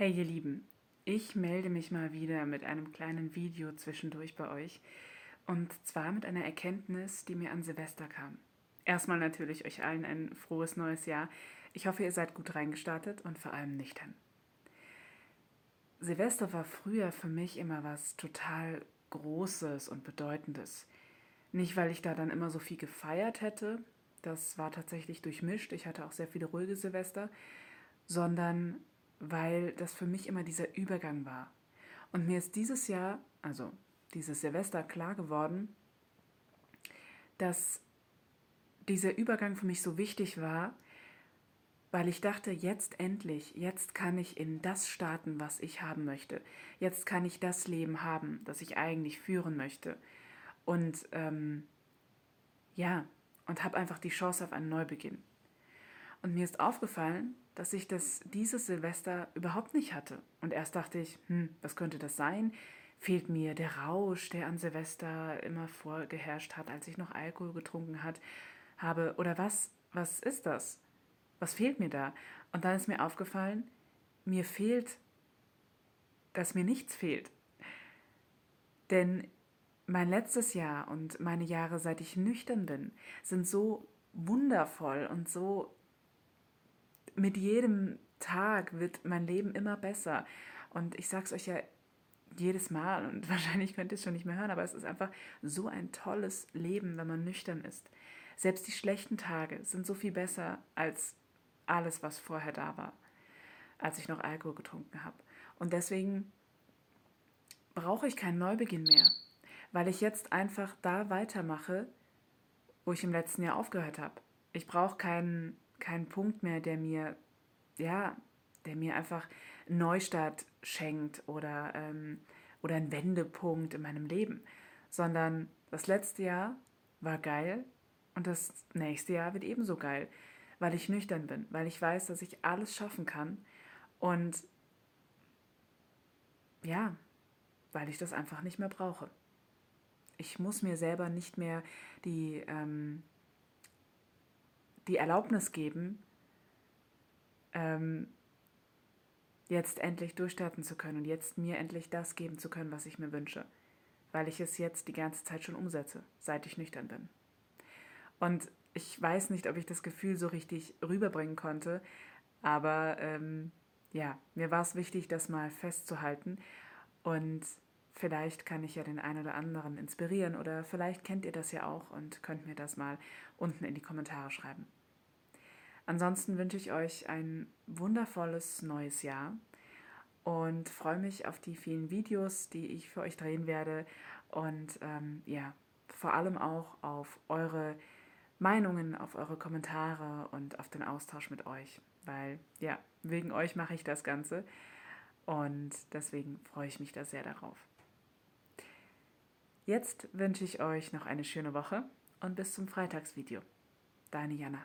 Hey ihr Lieben, ich melde mich mal wieder mit einem kleinen Video zwischendurch bei euch und zwar mit einer Erkenntnis, die mir an Silvester kam. Erstmal natürlich euch allen ein frohes neues Jahr. Ich hoffe, ihr seid gut reingestartet und vor allem nüchtern. Silvester war früher für mich immer was total Großes und Bedeutendes. Nicht, weil ich da dann immer so viel gefeiert hätte, das war tatsächlich durchmischt, ich hatte auch sehr viele ruhige Silvester, sondern weil das für mich immer dieser Übergang war. Und mir ist dieses Jahr, also dieses Silvester, klar geworden, dass dieser Übergang für mich so wichtig war, weil ich dachte, jetzt endlich, jetzt kann ich in das starten, was ich haben möchte. Jetzt kann ich das Leben haben, das ich eigentlich führen möchte. Und ähm, ja, und habe einfach die Chance auf einen Neubeginn. Und mir ist aufgefallen, dass ich das dieses Silvester überhaupt nicht hatte. Und erst dachte ich, hm, was könnte das sein? Fehlt mir der Rausch, der an Silvester immer vorgeherrscht hat, als ich noch Alkohol getrunken hat, habe? Oder was? Was ist das? Was fehlt mir da? Und dann ist mir aufgefallen, mir fehlt, dass mir nichts fehlt. Denn mein letztes Jahr und meine Jahre, seit ich nüchtern bin, sind so wundervoll und so mit jedem Tag wird mein Leben immer besser. Und ich sage es euch ja jedes Mal und wahrscheinlich könnt ihr es schon nicht mehr hören, aber es ist einfach so ein tolles Leben, wenn man nüchtern ist. Selbst die schlechten Tage sind so viel besser als alles, was vorher da war, als ich noch Alkohol getrunken habe. Und deswegen brauche ich keinen Neubeginn mehr, weil ich jetzt einfach da weitermache, wo ich im letzten Jahr aufgehört habe. Ich brauche keinen kein Punkt mehr, der mir, ja, der mir einfach Neustart schenkt oder, ähm, oder ein Wendepunkt in meinem Leben, sondern das letzte Jahr war geil und das nächste Jahr wird ebenso geil, weil ich nüchtern bin, weil ich weiß, dass ich alles schaffen kann und ja, weil ich das einfach nicht mehr brauche. Ich muss mir selber nicht mehr die, ähm, die Erlaubnis geben, ähm, jetzt endlich durchstarten zu können und jetzt mir endlich das geben zu können, was ich mir wünsche, weil ich es jetzt die ganze Zeit schon umsetze, seit ich nüchtern bin. Und ich weiß nicht, ob ich das Gefühl so richtig rüberbringen konnte, aber ähm, ja, mir war es wichtig, das mal festzuhalten und Vielleicht kann ich ja den einen oder anderen inspirieren oder vielleicht kennt ihr das ja auch und könnt mir das mal unten in die Kommentare schreiben. Ansonsten wünsche ich euch ein wundervolles neues Jahr und freue mich auf die vielen Videos, die ich für euch drehen werde und ähm, ja, vor allem auch auf eure Meinungen, auf eure Kommentare und auf den Austausch mit euch, weil ja, wegen euch mache ich das Ganze und deswegen freue ich mich da sehr darauf. Jetzt wünsche ich euch noch eine schöne Woche und bis zum Freitagsvideo. Deine Jana.